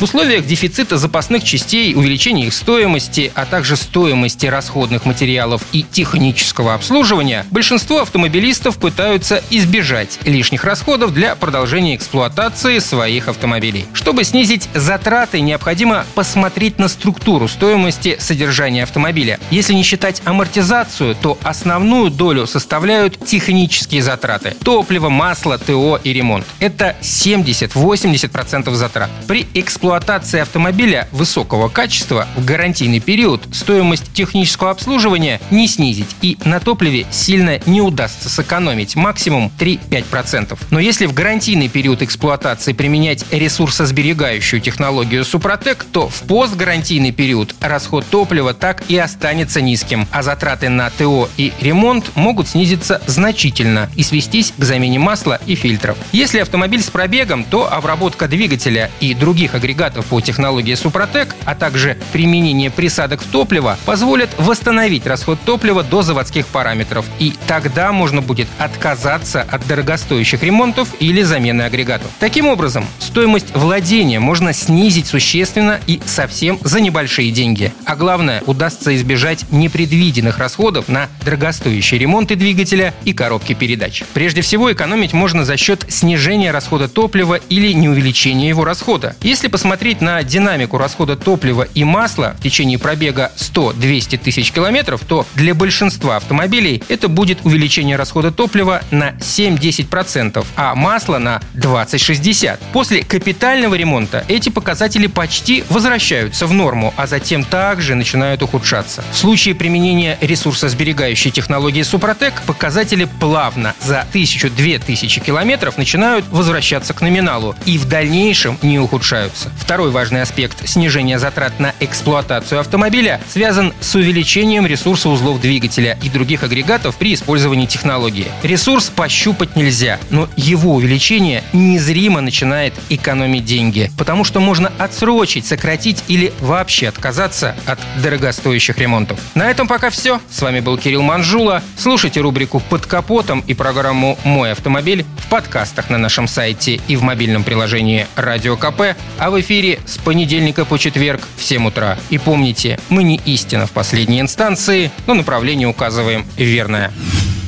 В условиях дефицита запасных частей, увеличения их стоимости, а также стоимости расходных материалов и технического обслуживания, большинство автомобилистов пытаются избежать лишних расходов для продолжения эксплуатации своих автомобилей. Чтобы снизить затраты, необходимо посмотреть на структуру стоимости содержания автомобиля. Если не считать амортизацию, то основную долю составляют технические затраты. Топливо, масло, ТО и ремонт. Это 70-80% затрат. При эксплуатации эксплуатации автомобиля высокого качества в гарантийный период стоимость технического обслуживания не снизить и на топливе сильно не удастся сэкономить, максимум 3-5%. Но если в гарантийный период эксплуатации применять ресурсосберегающую технологию Супротек, то в постгарантийный период расход топлива так и останется низким, а затраты на ТО и ремонт могут снизиться значительно и свестись к замене масла и фильтров. Если автомобиль с пробегом, то обработка двигателя и других агрегатов агрегатов по технологии Супротек, а также применение присадок в топливо позволят восстановить расход топлива до заводских параметров. И тогда можно будет отказаться от дорогостоящих ремонтов или замены агрегатов. Таким образом, стоимость владения можно снизить существенно и совсем за небольшие деньги. А главное, удастся избежать непредвиденных расходов на дорогостоящие ремонты двигателя и коробки передач. Прежде всего, экономить можно за счет снижения расхода топлива или не увеличения его расхода. Если посмотреть на динамику расхода топлива и масла в течение пробега 100-200 тысяч километров, то для большинства автомобилей это будет увеличение расхода топлива на 7-10%, а масла на 20-60%. Капитального ремонта эти показатели почти возвращаются в норму, а затем также начинают ухудшаться. В случае применения ресурсосберегающей технологии Супротек показатели плавно за 1000-2000 километров начинают возвращаться к номиналу и в дальнейшем не ухудшаются. Второй важный аспект снижения затрат на эксплуатацию автомобиля связан с увеличением ресурса узлов двигателя и других агрегатов при использовании технологии. Ресурс пощупать нельзя, но его увеличение незримо начинает экономить деньги, потому что можно отсрочить, сократить или вообще отказаться от дорогостоящих ремонтов. На этом пока все. С вами был Кирилл Манжула. Слушайте рубрику «Под капотом» и программу «Мой автомобиль» в подкастах на нашем сайте и в мобильном приложении «Радио КП», а в эфире с понедельника по четверг в 7 утра. И помните, мы не истина в последней инстанции, но направление указываем верное.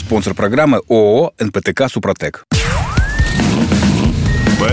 Спонсор программы ООО «НПТК Супротек».